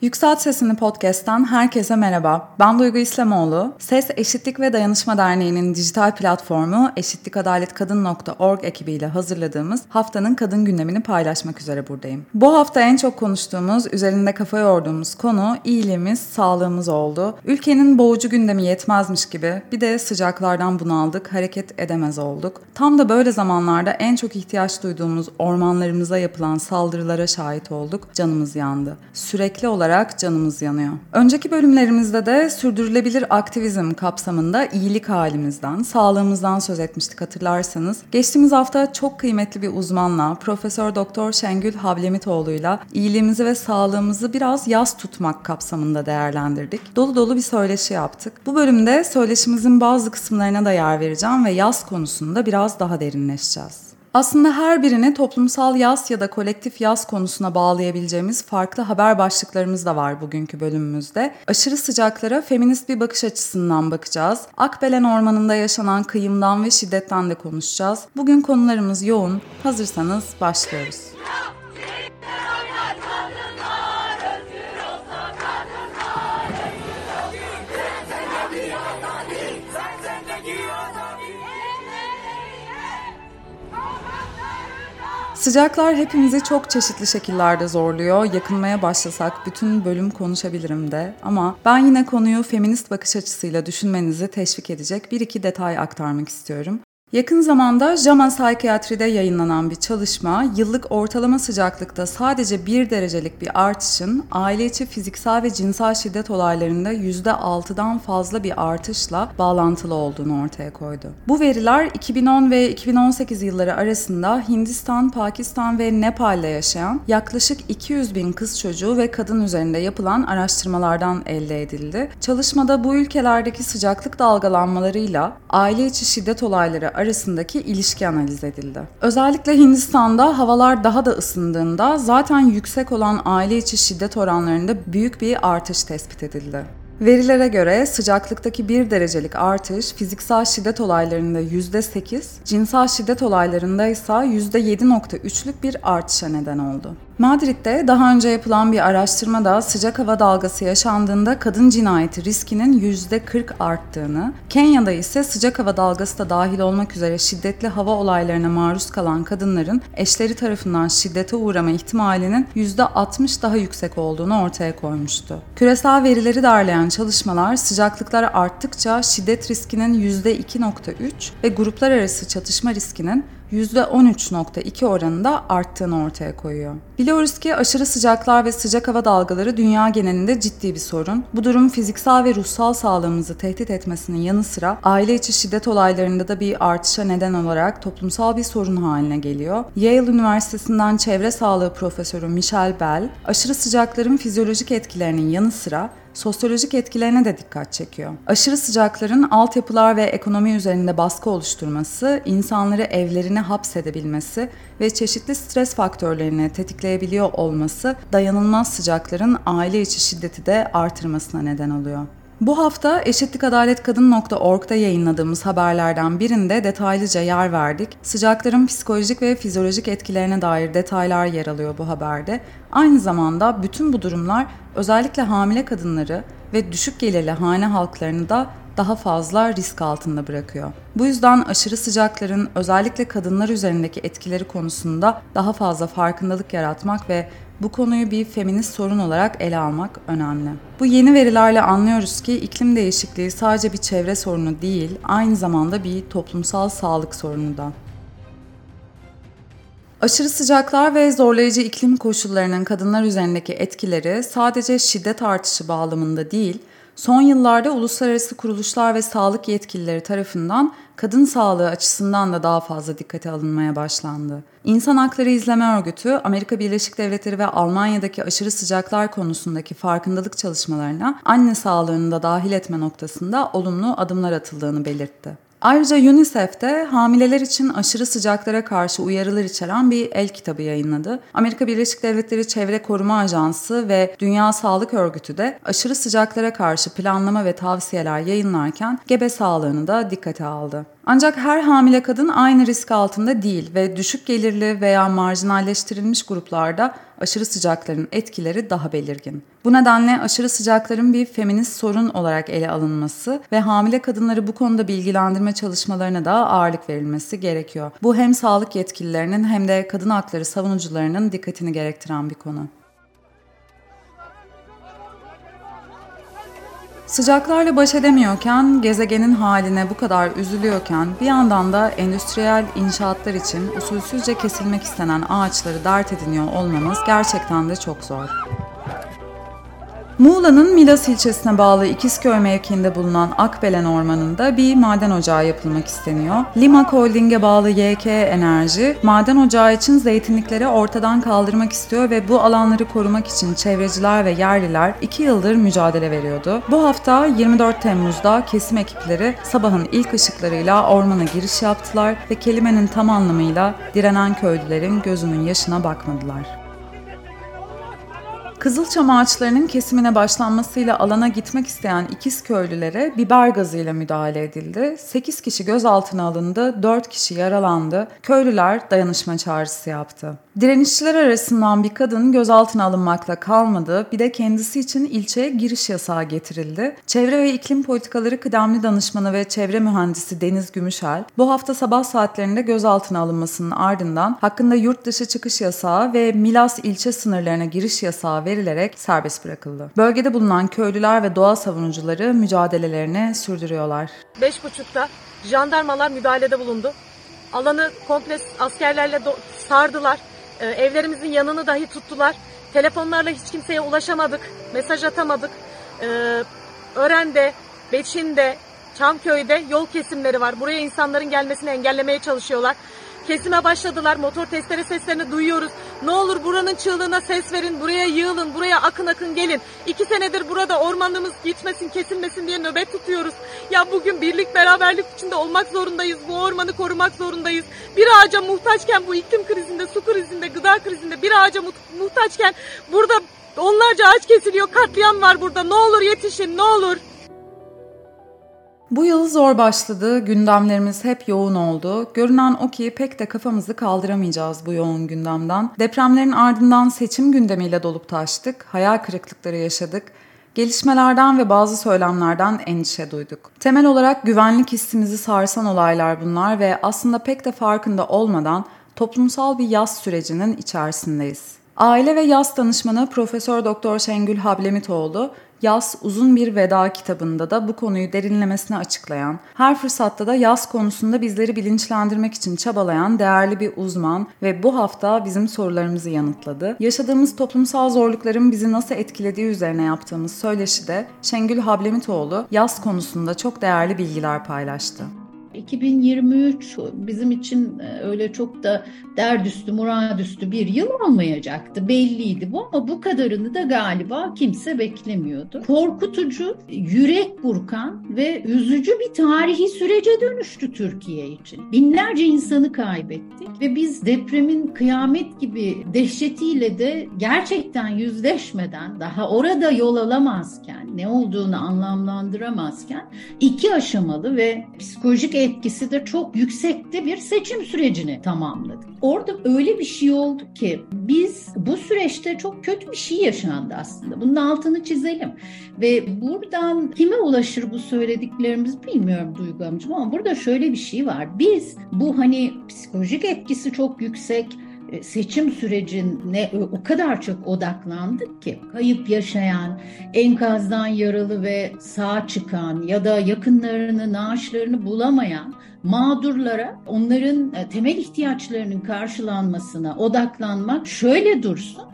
Yükselt Sesini Podcast'tan herkese merhaba. Ben Duygu İslamoğlu. Ses Eşitlik ve Dayanışma Derneği'nin dijital platformu eşitlikadaletkadın.org ekibiyle hazırladığımız haftanın kadın gündemini paylaşmak üzere buradayım. Bu hafta en çok konuştuğumuz, üzerinde kafa yorduğumuz konu iyiliğimiz, sağlığımız oldu. Ülkenin boğucu gündemi yetmezmiş gibi bir de sıcaklardan bunaldık, hareket edemez olduk. Tam da böyle zamanlarda en çok ihtiyaç duyduğumuz ormanlarımıza yapılan saldırılara şahit olduk, canımız yandı. Sürekli olarak olarak canımız yanıyor. Önceki bölümlerimizde de sürdürülebilir aktivizm kapsamında iyilik halimizden, sağlığımızdan söz etmiştik hatırlarsanız. Geçtiğimiz hafta çok kıymetli bir uzmanla, Profesör Doktor Şengül Havlemitoğlu'yla iyiliğimizi ve sağlığımızı biraz yaz tutmak kapsamında değerlendirdik. Dolu dolu bir söyleşi yaptık. Bu bölümde söyleşimizin bazı kısımlarına da yer vereceğim ve yaz konusunda biraz daha derinleşeceğiz. Aslında her birini toplumsal yaz ya da kolektif yaz konusuna bağlayabileceğimiz farklı haber başlıklarımız da var bugünkü bölümümüzde. Aşırı sıcaklara feminist bir bakış açısından bakacağız. Akbelen Ormanı'nda yaşanan kıyımdan ve şiddetten de konuşacağız. Bugün konularımız yoğun. Hazırsanız başlıyoruz. Sıcaklar hepimizi çok çeşitli şekillerde zorluyor. Yakınmaya başlasak bütün bölüm konuşabilirim de. Ama ben yine konuyu feminist bakış açısıyla düşünmenizi teşvik edecek bir iki detay aktarmak istiyorum. Yakın zamanda JAMA Psikiyatri'de yayınlanan bir çalışma, yıllık ortalama sıcaklıkta sadece 1 derecelik bir artışın aile içi fiziksel ve cinsel şiddet olaylarında %6'dan fazla bir artışla bağlantılı olduğunu ortaya koydu. Bu veriler 2010 ve 2018 yılları arasında Hindistan, Pakistan ve Nepal'de yaşayan yaklaşık 200 bin kız çocuğu ve kadın üzerinde yapılan araştırmalardan elde edildi. Çalışmada bu ülkelerdeki sıcaklık dalgalanmalarıyla aile içi şiddet olayları arasındaki ilişki analiz edildi. Özellikle Hindistan'da havalar daha da ısındığında zaten yüksek olan aile içi şiddet oranlarında büyük bir artış tespit edildi. Verilere göre sıcaklıktaki 1 derecelik artış fiziksel şiddet olaylarında %8, cinsel şiddet olaylarında ise %7.3'lük bir artışa neden oldu. Madrid'de daha önce yapılan bir araştırmada sıcak hava dalgası yaşandığında kadın cinayeti riskinin %40 arttığını, Kenya'da ise sıcak hava dalgası da dahil olmak üzere şiddetli hava olaylarına maruz kalan kadınların eşleri tarafından şiddete uğrama ihtimalinin %60 daha yüksek olduğunu ortaya koymuştu. Küresel verileri derleyen çalışmalar sıcaklıklar arttıkça şiddet riskinin %2.3 ve gruplar arası çatışma riskinin %13.2 oranında arttığını ortaya koyuyor. Biliyoruz ki aşırı sıcaklar ve sıcak hava dalgaları dünya genelinde ciddi bir sorun. Bu durum fiziksel ve ruhsal sağlığımızı tehdit etmesinin yanı sıra aile içi şiddet olaylarında da bir artışa neden olarak toplumsal bir sorun haline geliyor. Yale Üniversitesi'nden çevre sağlığı profesörü Michelle Bell, aşırı sıcakların fizyolojik etkilerinin yanı sıra sosyolojik etkilerine de dikkat çekiyor. Aşırı sıcakların altyapılar ve ekonomi üzerinde baskı oluşturması, insanları evlerine hapsedebilmesi ve çeşitli stres faktörlerini tetikleyebiliyor olması dayanılmaz sıcakların aile içi şiddeti de artırmasına neden oluyor. Bu hafta eşitlikadaletkadın.org'da yayınladığımız haberlerden birinde detaylıca yer verdik. Sıcakların psikolojik ve fizyolojik etkilerine dair detaylar yer alıyor bu haberde. Aynı zamanda bütün bu durumlar özellikle hamile kadınları ve düşük gelirli hane halklarını da daha fazla risk altında bırakıyor. Bu yüzden aşırı sıcakların özellikle kadınlar üzerindeki etkileri konusunda daha fazla farkındalık yaratmak ve bu konuyu bir feminist sorun olarak ele almak önemli. Bu yeni verilerle anlıyoruz ki iklim değişikliği sadece bir çevre sorunu değil, aynı zamanda bir toplumsal sağlık sorunu da. Aşırı sıcaklar ve zorlayıcı iklim koşullarının kadınlar üzerindeki etkileri sadece şiddet artışı bağlamında değil, son yıllarda uluslararası kuruluşlar ve sağlık yetkilileri tarafından kadın sağlığı açısından da daha fazla dikkate alınmaya başlandı. İnsan Hakları İzleme Örgütü, Amerika Birleşik Devletleri ve Almanya'daki aşırı sıcaklar konusundaki farkındalık çalışmalarına anne sağlığını da dahil etme noktasında olumlu adımlar atıldığını belirtti. Ayrıca UNICEF de hamileler için aşırı sıcaklara karşı uyarılar içeren bir el kitabı yayınladı. Amerika Birleşik Devletleri Çevre Koruma Ajansı ve Dünya Sağlık Örgütü de aşırı sıcaklara karşı planlama ve tavsiyeler yayınlarken gebe sağlığını da dikkate aldı. Ancak her hamile kadın aynı risk altında değil ve düşük gelirli veya marjinalleştirilmiş gruplarda aşırı sıcakların etkileri daha belirgin. Bu nedenle aşırı sıcakların bir feminist sorun olarak ele alınması ve hamile kadınları bu konuda bilgilendirme çalışmalarına da ağırlık verilmesi gerekiyor. Bu hem sağlık yetkililerinin hem de kadın hakları savunucularının dikkatini gerektiren bir konu. Sıcaklarla baş edemiyorken, gezegenin haline bu kadar üzülüyorken bir yandan da endüstriyel inşaatlar için usulsüzce kesilmek istenen ağaçları dert ediniyor olmamız gerçekten de çok zor. Muğla'nın Milas ilçesine bağlı İkizköy mevkiinde bulunan Akbelen Ormanı'nda bir maden ocağı yapılmak isteniyor. Lima Holding'e bağlı YK Enerji, maden ocağı için zeytinlikleri ortadan kaldırmak istiyor ve bu alanları korumak için çevreciler ve yerliler 2 yıldır mücadele veriyordu. Bu hafta 24 Temmuz'da kesim ekipleri sabahın ilk ışıklarıyla ormana giriş yaptılar ve kelimenin tam anlamıyla direnen köylülerin gözünün yaşına bakmadılar. Kızılçam ağaçlarının kesimine başlanmasıyla alana gitmek isteyen ikiz köylülere biber gazıyla müdahale edildi. 8 kişi gözaltına alındı, 4 kişi yaralandı. Köylüler dayanışma çağrısı yaptı. Direnişçiler arasından bir kadın gözaltına alınmakla kalmadı. Bir de kendisi için ilçeye giriş yasağı getirildi. Çevre ve iklim politikaları kıdemli danışmanı ve çevre mühendisi Deniz Gümüşel bu hafta sabah saatlerinde gözaltına alınmasının ardından hakkında yurt dışı çıkış yasağı ve Milas ilçe sınırlarına giriş yasağı verilerek serbest bırakıldı. Bölgede bulunan köylüler ve doğa savunucuları mücadelelerini sürdürüyorlar. 5.30'da jandarmalar müdahalede bulundu. Alanı komple askerlerle sardılar. Ee, evlerimizin yanını dahi tuttular. Telefonlarla hiç kimseye ulaşamadık. Mesaj atamadık. Ee, Ören'de, Beçin'de, Çamköy'de yol kesimleri var. Buraya insanların gelmesini engellemeye çalışıyorlar. Kesime başladılar. Motor testere seslerini duyuyoruz. Ne olur buranın çığlığına ses verin. Buraya yığılın. Buraya akın akın gelin. İki senedir burada ormanımız gitmesin, kesilmesin diye nöbet tutuyoruz. Ya bugün birlik beraberlik içinde olmak zorundayız. Bu ormanı korumak zorundayız. Bir ağaca muhtaçken bu iklim krizinde, su krizinde, gıda krizinde bir ağaca muhtaçken burada onlarca ağaç kesiliyor. Katliam var burada. Ne olur yetişin ne olur. Bu yıl zor başladı, gündemlerimiz hep yoğun oldu. Görünen o ki pek de kafamızı kaldıramayacağız bu yoğun gündemden. Depremlerin ardından seçim gündemiyle dolup taştık, hayal kırıklıkları yaşadık. Gelişmelerden ve bazı söylemlerden endişe duyduk. Temel olarak güvenlik hissimizi sarsan olaylar bunlar ve aslında pek de farkında olmadan toplumsal bir yaz sürecinin içerisindeyiz. Aile ve yaz danışmanı Profesör Doktor Şengül Hablemitoğlu Yaz Uzun Bir Veda kitabında da bu konuyu derinlemesine açıklayan, her fırsatta da yaz konusunda bizleri bilinçlendirmek için çabalayan değerli bir uzman ve bu hafta bizim sorularımızı yanıtladı. Yaşadığımız toplumsal zorlukların bizi nasıl etkilediği üzerine yaptığımız söyleşide Şengül Hablemitoğlu yaz konusunda çok değerli bilgiler paylaştı. 2023 bizim için e, öyle çok da derdüstü, muradüstü bir yıl olmayacaktı. Belliydi bu ama bu kadarını da galiba kimse beklemiyordu. Korkutucu, yürek burkan ve üzücü bir tarihi sürece dönüştü Türkiye için. Binlerce insanı kaybettik ve biz depremin kıyamet gibi dehşetiyle de gerçekten yüzleşmeden daha orada yol alamazken, ne olduğunu anlamlandıramazken iki aşamalı ve psikolojik etkisi de çok yüksekte bir seçim sürecini tamamladık. Orada öyle bir şey oldu ki biz bu süreçte çok kötü bir şey yaşandı aslında. Bunun altını çizelim. Ve buradan kime ulaşır bu söylediklerimiz bilmiyorum Duygu amcım ama burada şöyle bir şey var. Biz bu hani psikolojik etkisi çok yüksek seçim sürecine o kadar çok odaklandık ki kayıp yaşayan, enkazdan yaralı ve sağ çıkan ya da yakınlarını, naaşlarını bulamayan mağdurlara onların e, temel ihtiyaçlarının karşılanmasına odaklanmak şöyle dursun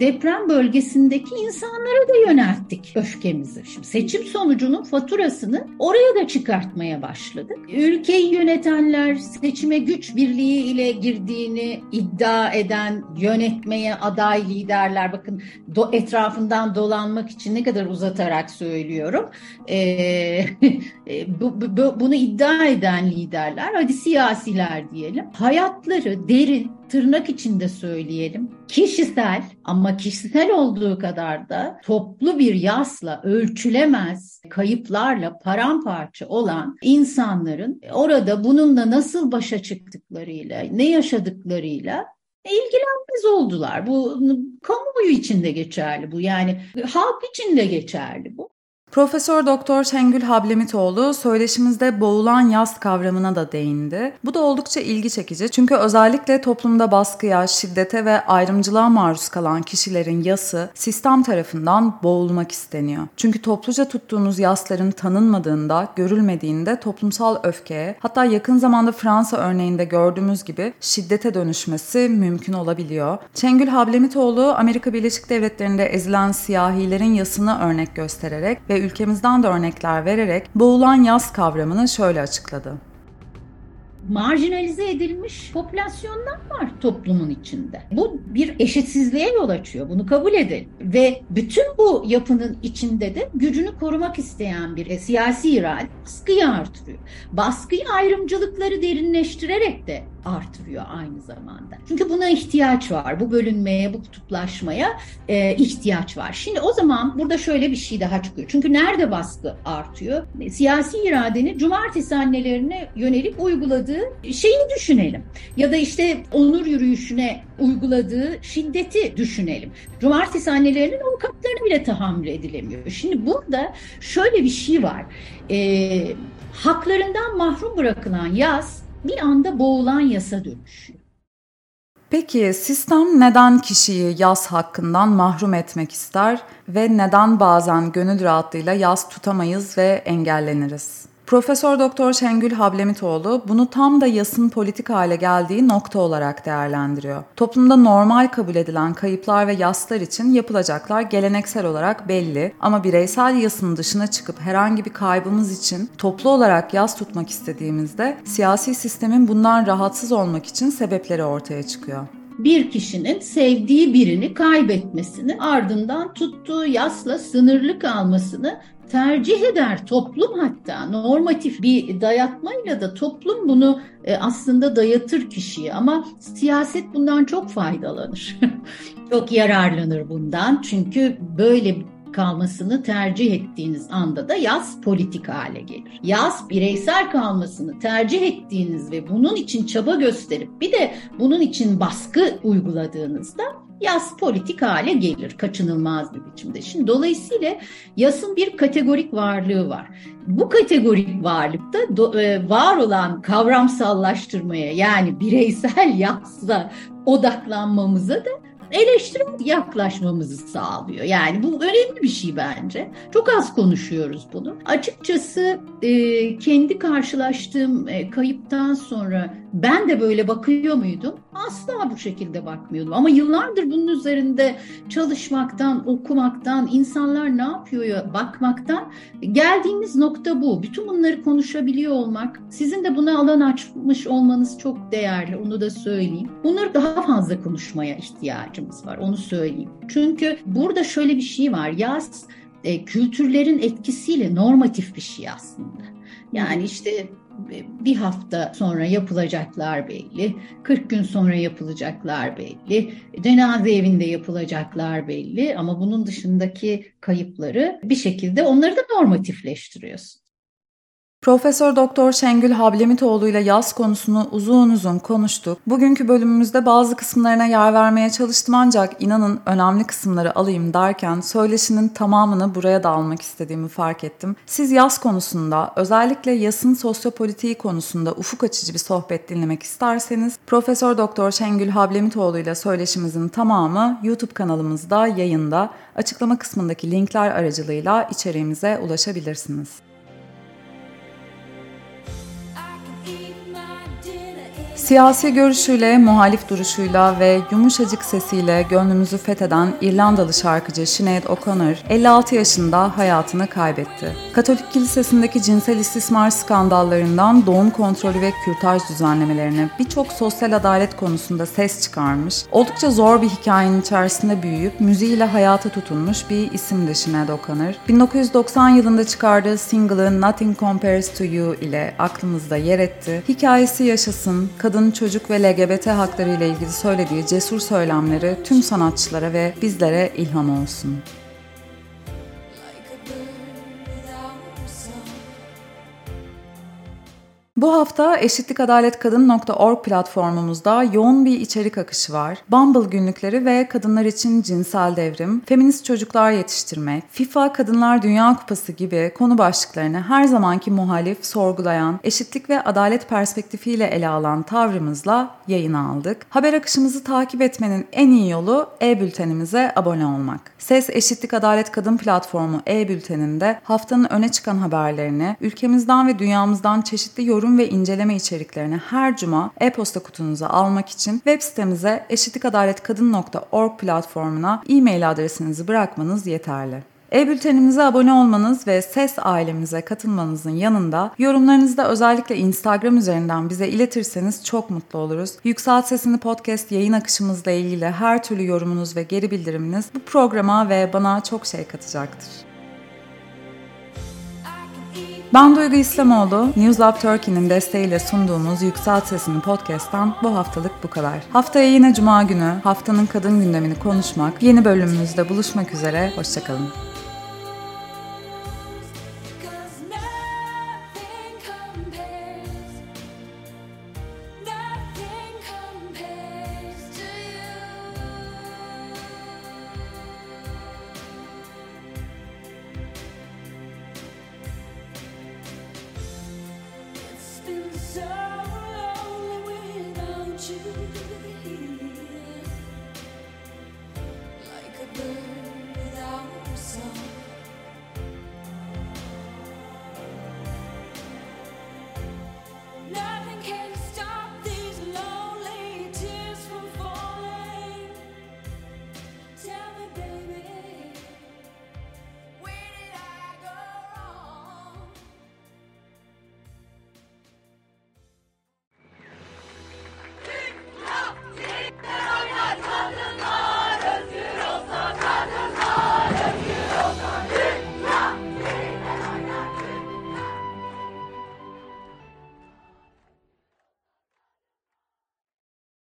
deprem bölgesindeki insanlara da yönelttik öfkemizi. Şimdi seçim sonucunun faturasını oraya da çıkartmaya başladık. Ülkeyi yönetenler seçime güç birliği ile girdiğini iddia eden yönetmeye aday liderler bakın do, etrafından dolanmak için ne kadar uzatarak söylüyorum. Ee, bu, bu, bunu iddia eden liderler hadi siyasiler diyelim hayatları derin tırnak içinde söyleyelim. Kişisel ama kişisel olduğu kadar da toplu bir yasla ölçülemez kayıplarla paramparça olan insanların orada bununla nasıl başa çıktıklarıyla, ne yaşadıklarıyla ilgilenmez oldular. Bu kamuoyu için de geçerli bu. Yani halk için de geçerli bu. Profesör Doktor Şengül Hablemitoğlu söyleşimizde boğulan yaz kavramına da değindi. Bu da oldukça ilgi çekici çünkü özellikle toplumda baskıya, şiddete ve ayrımcılığa maruz kalan kişilerin yası sistem tarafından boğulmak isteniyor. Çünkü topluca tuttuğunuz yasların tanınmadığında, görülmediğinde toplumsal öfkeye, hatta yakın zamanda Fransa örneğinde gördüğümüz gibi şiddete dönüşmesi mümkün olabiliyor. Şengül Hablemitoğlu Amerika Birleşik Devletleri'nde ezilen siyahilerin yasını örnek göstererek ve ülkemizden de örnekler vererek boğulan yaz kavramını şöyle açıkladı marjinalize edilmiş popülasyonlar var toplumun içinde. Bu bir eşitsizliğe yol açıyor. Bunu kabul edelim. Ve bütün bu yapının içinde de gücünü korumak isteyen bir e, siyasi irade baskıyı artırıyor. Baskıyı ayrımcılıkları derinleştirerek de artırıyor aynı zamanda. Çünkü buna ihtiyaç var. Bu bölünmeye, bu kutuplaşmaya e, ihtiyaç var. Şimdi o zaman burada şöyle bir şey daha çıkıyor. Çünkü nerede baskı artıyor? Siyasi iradenin cumartesi annelerine yönelik uyguladığı şeyi düşünelim. Ya da işte onur yürüyüşüne uyguladığı şiddeti düşünelim. Cumartesi annelerinin avukatlarını bile tahammül edilemiyor. Şimdi burada şöyle bir şey var. E, haklarından mahrum bırakılan yaz bir anda boğulan yasa dönüşüyor. Peki sistem neden kişiyi yaz hakkından mahrum etmek ister ve neden bazen gönül rahatlığıyla yaz tutamayız ve engelleniriz? Profesör Doktor Şengül Hablemitoğlu bunu tam da yasın politik hale geldiği nokta olarak değerlendiriyor. Toplumda normal kabul edilen kayıplar ve yaslar için yapılacaklar geleneksel olarak belli ama bireysel yasın dışına çıkıp herhangi bir kaybımız için toplu olarak yas tutmak istediğimizde siyasi sistemin bundan rahatsız olmak için sebepleri ortaya çıkıyor bir kişinin sevdiği birini kaybetmesini ardından tuttuğu yasla sınırlı kalmasını tercih eder toplum. Hatta normatif bir dayatmayla da toplum bunu e, aslında dayatır kişiye. Ama siyaset bundan çok faydalanır. çok yararlanır bundan. Çünkü böyle kalmasını tercih ettiğiniz anda da yaz politik hale gelir. Yaz bireysel kalmasını tercih ettiğiniz ve bunun için çaba gösterip bir de bunun için baskı uyguladığınızda yas politik hale gelir kaçınılmaz bir biçimde. Şimdi dolayısıyla yasın bir kategorik varlığı var. Bu kategorik varlıkta do, e, var olan kavramsallaştırmaya yani bireysel yasla odaklanmamıza da eleştirel yaklaşmamızı sağlıyor. Yani bu önemli bir şey bence. Çok az konuşuyoruz bunu. Açıkçası e, kendi karşılaştığım e, kayıptan sonra ben de böyle bakıyor muydum? Asla bu şekilde bakmıyordum. Ama yıllardır bunun üzerinde çalışmaktan, okumaktan, insanlar ne yapıyor bakmaktan geldiğimiz nokta bu. Bütün bunları konuşabiliyor olmak, sizin de buna alan açmış olmanız çok değerli. Onu da söyleyeyim. Bunları daha fazla konuşmaya ihtiyacımız var. Onu söyleyeyim. Çünkü burada şöyle bir şey var. Yaz e, kültürlerin etkisiyle normatif bir şey aslında. Yani işte bir hafta sonra yapılacaklar belli, 40 gün sonra yapılacaklar belli, cenaze evinde yapılacaklar belli ama bunun dışındaki kayıpları bir şekilde onları da normatifleştiriyorsun. Profesör Doktor Şengül Hablemitoğlu ile yaz konusunu uzun uzun konuştuk. Bugünkü bölümümüzde bazı kısımlarına yer vermeye çalıştım ancak inanın önemli kısımları alayım derken söyleşinin tamamını buraya da almak istediğimi fark ettim. Siz yaz konusunda özellikle yasın sosyopolitiği konusunda ufuk açıcı bir sohbet dinlemek isterseniz Profesör Doktor Şengül Hablemitoğlu ile söyleşimizin tamamı YouTube kanalımızda yayında. Açıklama kısmındaki linkler aracılığıyla içeriğimize ulaşabilirsiniz. Siyasi görüşüyle, muhalif duruşuyla ve yumuşacık sesiyle gönlümüzü fetheden İrlandalı şarkıcı Sinead O'Connor 56 yaşında hayatını kaybetti. Katolik kilisesindeki cinsel istismar skandallarından doğum kontrolü ve kürtaj düzenlemelerine birçok sosyal adalet konusunda ses çıkarmış, oldukça zor bir hikayenin içerisinde büyüyüp müziğiyle hayata tutunmuş bir isimdi Sinead O'Connor. 1990 yılında çıkardığı single'ı Nothing Compares to You ile aklımızda yer etti. Hikayesi yaşasın, kadın kadın, çocuk ve LGBT hakları ile ilgili söylediği cesur söylemleri tüm sanatçılara ve bizlere ilham olsun. Bu hafta eşitlikadaletkadın.org platformumuzda yoğun bir içerik akışı var. Bumble günlükleri ve kadınlar için cinsel devrim, feminist çocuklar yetiştirmek, FIFA Kadınlar Dünya Kupası gibi konu başlıklarını her zamanki muhalif, sorgulayan, eşitlik ve adalet perspektifiyle ele alan tavrımızla yayına aldık. Haber akışımızı takip etmenin en iyi yolu e-bültenimize abone olmak. Ses Eşitlik Adalet Kadın platformu e-bülteninde haftanın öne çıkan haberlerini, ülkemizden ve dünyamızdan çeşitli yorum yorum ve inceleme içeriklerini her cuma e-posta kutunuza almak için web sitemize eşitlikadaletkadın.org platformuna e-mail adresinizi bırakmanız yeterli. E-bültenimize abone olmanız ve SES ailemize katılmanızın yanında yorumlarınızı da özellikle Instagram üzerinden bize iletirseniz çok mutlu oluruz. Yükselt Sesini Podcast yayın akışımızla ilgili her türlü yorumunuz ve geri bildiriminiz bu programa ve bana çok şey katacaktır. Ben Duygu İslamoğlu, News Lab Turkey'nin desteğiyle sunduğumuz Yükselt Sesini Podcast'tan bu haftalık bu kadar. Haftaya yine Cuma günü haftanın kadın gündemini konuşmak, yeni bölümümüzde buluşmak üzere, hoşçakalın.